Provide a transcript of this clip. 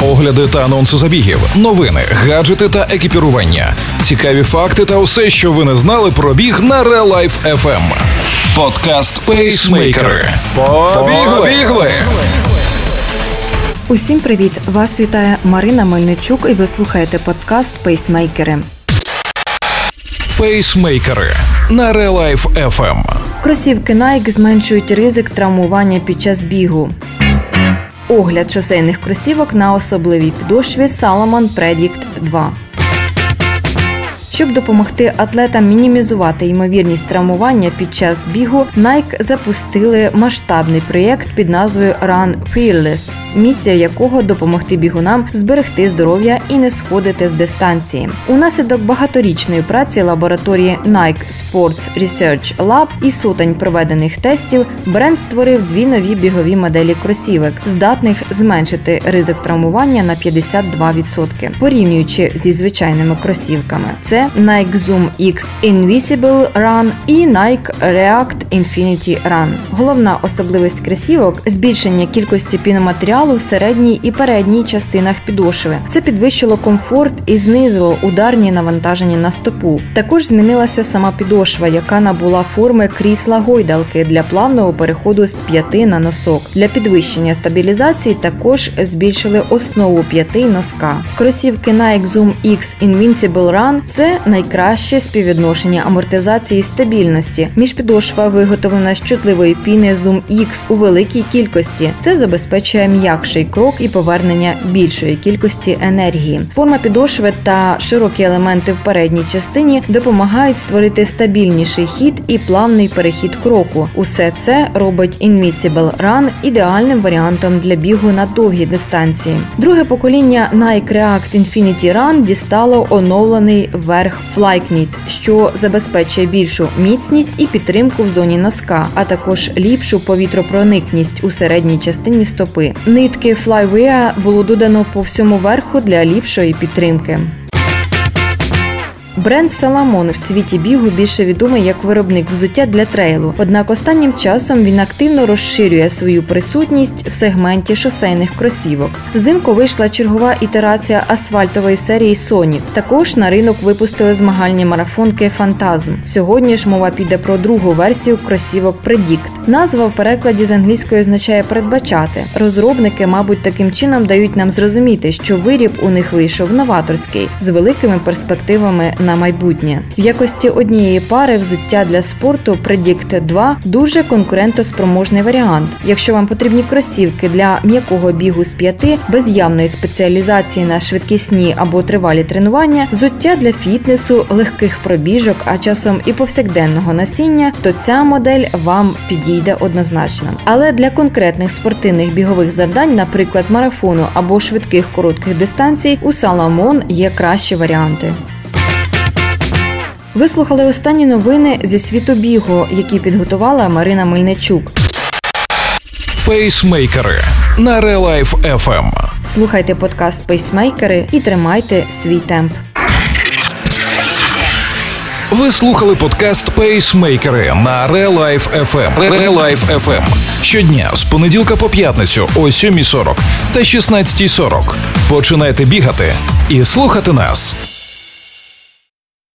огляди та анонси забігів, новини, гаджети та екіпірування, цікаві факти та усе, що ви не знали про біг на Real Life FM. Подкаст Пейсмейкери. Побігли! Усім привіт! Вас вітає Марина Мельничук, і ви слухаєте подкаст Пейсмейкери. Пейсмейкери на Real Life FM. Кросівки Nike зменшують ризик травмування під час бігу. Огляд шосейних кросівок на особливій підошві Salomon Predict 2. Щоб допомогти атлетам мінімізувати ймовірність травмування під час бігу, Nike запустили масштабний проєкт під назвою Run Fearless, місія якого допомогти бігунам зберегти здоров'я і не сходити з дистанції. Унаслідок багаторічної праці лабораторії Nike Sports Research Lab і сотень проведених тестів бренд створив дві нові бігові моделі кросівок, здатних зменшити ризик травмування на 52%, порівнюючи зі звичайними кросівками. Це Nike Zoom X Invisible Run і Nike React Infinity Run. Головна особливість кросівок – збільшення кількості піноматеріалу в середній і передній частинах підошви. Це підвищило комфорт і знизило ударні навантаження на стопу. Також змінилася сама підошва, яка набула форми крісла гойдалки для плавного переходу з п'яти на носок. Для підвищення стабілізації також збільшили основу п'яти носка. Кросівки Nike Zoom X Invincible Run – це найкраще співвідношення амортизації і стабільності. Міжпідошва виготовлена з чутливої піни Zoom X у великій кількості. Це забезпечує м'якший крок і повернення більшої кількості енергії. Форма підошви та широкі елементи в передній частині допомагають створити стабільніший хід і плавний перехід кроку. Усе це робить Invisible Run ідеальним варіантом для бігу на довгі дистанції. Друге покоління Nike React Infinity Run дістало оновлений верх Flyknit, що забезпечує більшу міцність і підтримку в зоні носка, а також ліпшу повітропроникність у середній частині стопи. Нитки Flywea було додано по всьому верху для ліпшої підтримки. Бренд Саламон в світі бігу більше відомий як виробник взуття для трейлу. Однак останнім часом він активно розширює свою присутність в сегменті шосейних кросівок. Взимку вийшла чергова ітерація асфальтової серії Sonic. Також на ринок випустили змагальні марафонки Фантазм. Сьогодні ж мова піде про другу версію кросівок Predict. Назва в перекладі з англійської означає передбачати. Розробники, мабуть, таким чином дають нам зрозуміти, що виріб у них вийшов новаторський з великими перспективами на майбутнє. В якості однієї пари взуття для спорту Predict 2 дуже конкурентоспроможний варіант. Якщо вам потрібні кросівки для м'якого бігу з п'яти без явної спеціалізації на швидкісні або тривалі тренування, взуття для фітнесу, легких пробіжок, а часом і повсякденного насіння, то ця модель вам підійде однозначно. Але для конкретних спортивних бігових завдань, наприклад, марафону або швидких коротких дистанцій, у Salomon є кращі варіанти. Ви слухали останні новини зі світу бігу, які підготувала Марина Мельничук. Пейсмейкери на Life FM. Слухайте подкаст Пейсмейкери і тримайте свій темп. Ви слухали подкаст Пейсмейкери на Life FM. Life FM. Щодня з понеділка по п'ятницю о 7.40 та 16.40. Починайте бігати і слухати нас.